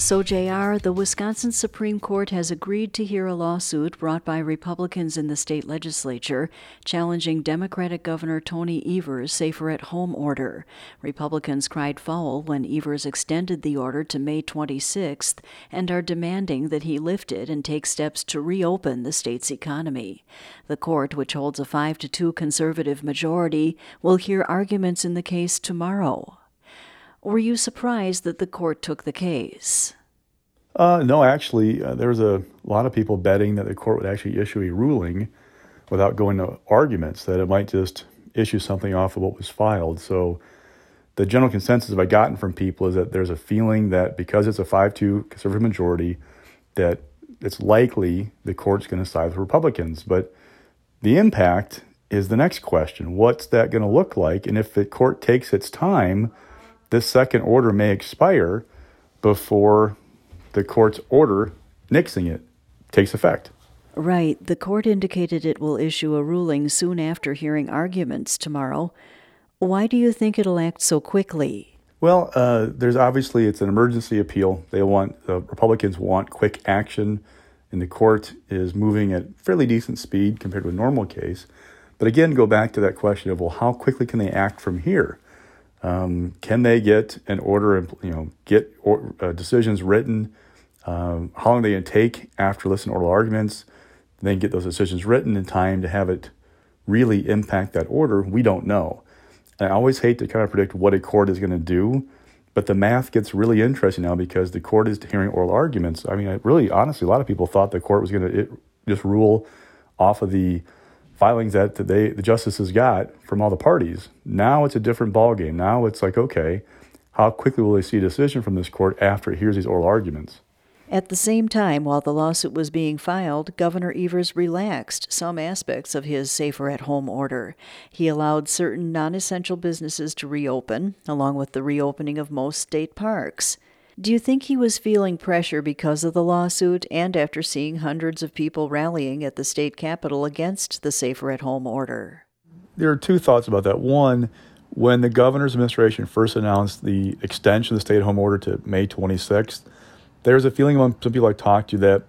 So, JR, the Wisconsin Supreme Court has agreed to hear a lawsuit brought by Republicans in the state legislature challenging Democratic Governor Tony Evers' safer at home order. Republicans cried foul when Evers extended the order to May 26th and are demanding that he lift it and take steps to reopen the state's economy. The court, which holds a 5 to 2 conservative majority, will hear arguments in the case tomorrow. Were you surprised that the court took the case? Uh, no, actually, uh, there was a lot of people betting that the court would actually issue a ruling without going to arguments, that it might just issue something off of what was filed. So the general consensus I've gotten from people is that there's a feeling that because it's a 5 2 conservative majority, that it's likely the court's going to side with Republicans. But the impact is the next question. What's that going to look like? And if the court takes its time, this second order may expire before the court's order nixing it takes effect. Right. The court indicated it will issue a ruling soon after hearing arguments tomorrow. Why do you think it'll act so quickly? Well, uh, there's obviously it's an emergency appeal. They want the Republicans want quick action, and the court is moving at fairly decent speed compared to a normal case. But again, go back to that question of well, how quickly can they act from here? Um, can they get an order, you know, get or, uh, decisions written? Um, how long they going to take after listening to oral arguments? Then get those decisions written in time to have it really impact that order? We don't know. And I always hate to kind of predict what a court is going to do, but the math gets really interesting now because the court is hearing oral arguments. I mean, I really, honestly, a lot of people thought the court was going to just rule off of the filings that they the justices got from all the parties. Now it's a different ballgame. Now it's like, okay, how quickly will they see a decision from this court after it hears these oral arguments? At the same time, while the lawsuit was being filed, Governor Evers relaxed some aspects of his safer at home order. He allowed certain non essential businesses to reopen, along with the reopening of most state parks. Do you think he was feeling pressure because of the lawsuit and after seeing hundreds of people rallying at the state capitol against the safer at home order? There are two thoughts about that. One, when the governor's administration first announced the extension of the stay at home order to May 26th, there's a feeling among some people I talked to that,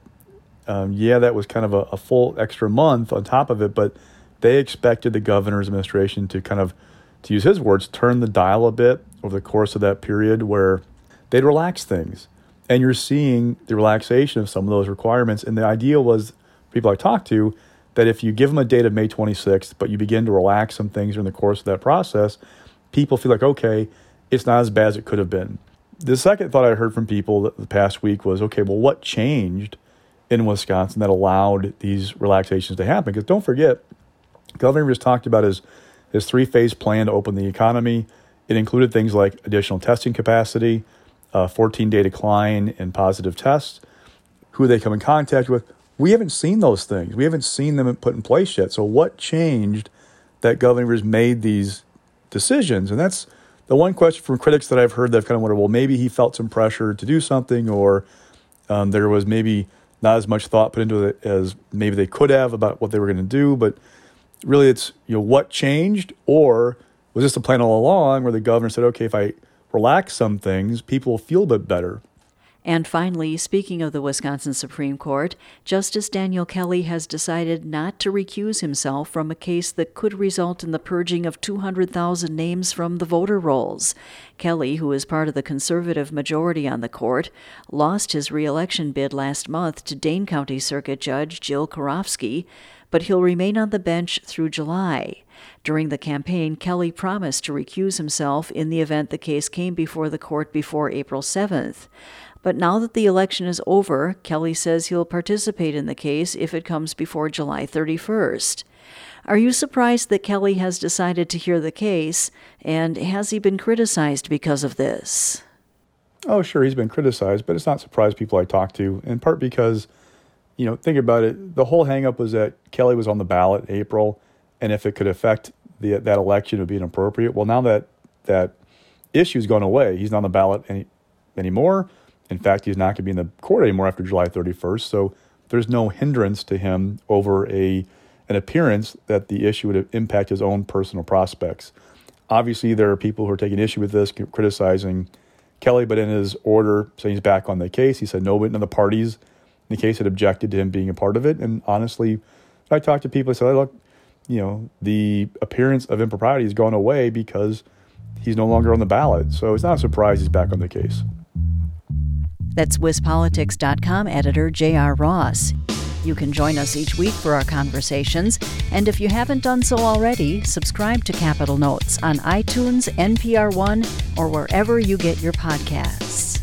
um, yeah, that was kind of a, a full extra month on top of it, but they expected the governor's administration to kind of, to use his words, turn the dial a bit over the course of that period where they'd relax things. And you're seeing the relaxation of some of those requirements. And the idea was, people I talked to, that if you give them a date of May 26th, but you begin to relax some things during the course of that process, people feel like, okay, it's not as bad as it could have been. The second thought I heard from people the past week was, okay, well, what changed in Wisconsin that allowed these relaxations to happen? Because don't forget, Governor just talked about his, his three phase plan to open the economy. It included things like additional testing capacity, a 14 day decline in positive tests, who they come in contact with. We haven't seen those things. We haven't seen them put in place yet. So, what changed that governors made these decisions? And that's the one question from critics that I've heard that I've kind of wondered well, maybe he felt some pressure to do something, or um, there was maybe not as much thought put into it as maybe they could have about what they were going to do. But really, it's you know what changed, or was this a plan all along where the governor said, okay, if I relax some things, people feel a bit better. And finally, speaking of the Wisconsin Supreme Court, Justice Daniel Kelly has decided not to recuse himself from a case that could result in the purging of 200,000 names from the voter rolls. Kelly, who is part of the conservative majority on the court, lost his reelection bid last month to Dane County Circuit Judge Jill Karofsky, but he'll remain on the bench through July. During the campaign, Kelly promised to recuse himself in the event the case came before the court before April 7th. But now that the election is over, Kelly says he'll participate in the case if it comes before July 31st. Are you surprised that Kelly has decided to hear the case, and has he been criticized because of this? Oh, sure, he's been criticized, but it's not surprised people I talk to, in part because, you know, think about it. The whole hangup was that Kelly was on the ballot in April and if it could affect the, that election, it would be inappropriate. Well, now that that issue's gone away. He's not on the ballot any, anymore. In fact, he's not going to be in the court anymore after July 31st. So there's no hindrance to him over a an appearance that the issue would impact his own personal prospects. Obviously, there are people who are taking issue with this, criticizing Kelly, but in his order saying he's back on the case, he said no, none of the parties in the case had objected to him being a part of it. And honestly, I talked to people, I said, look, you know, the appearance of impropriety has gone away because he's no longer on the ballot. So it's not a surprise he's back on the case. That's WisPolitics.com editor J.R. Ross. You can join us each week for our conversations, and if you haven't done so already, subscribe to Capitol Notes on iTunes, NPR One, or wherever you get your podcasts.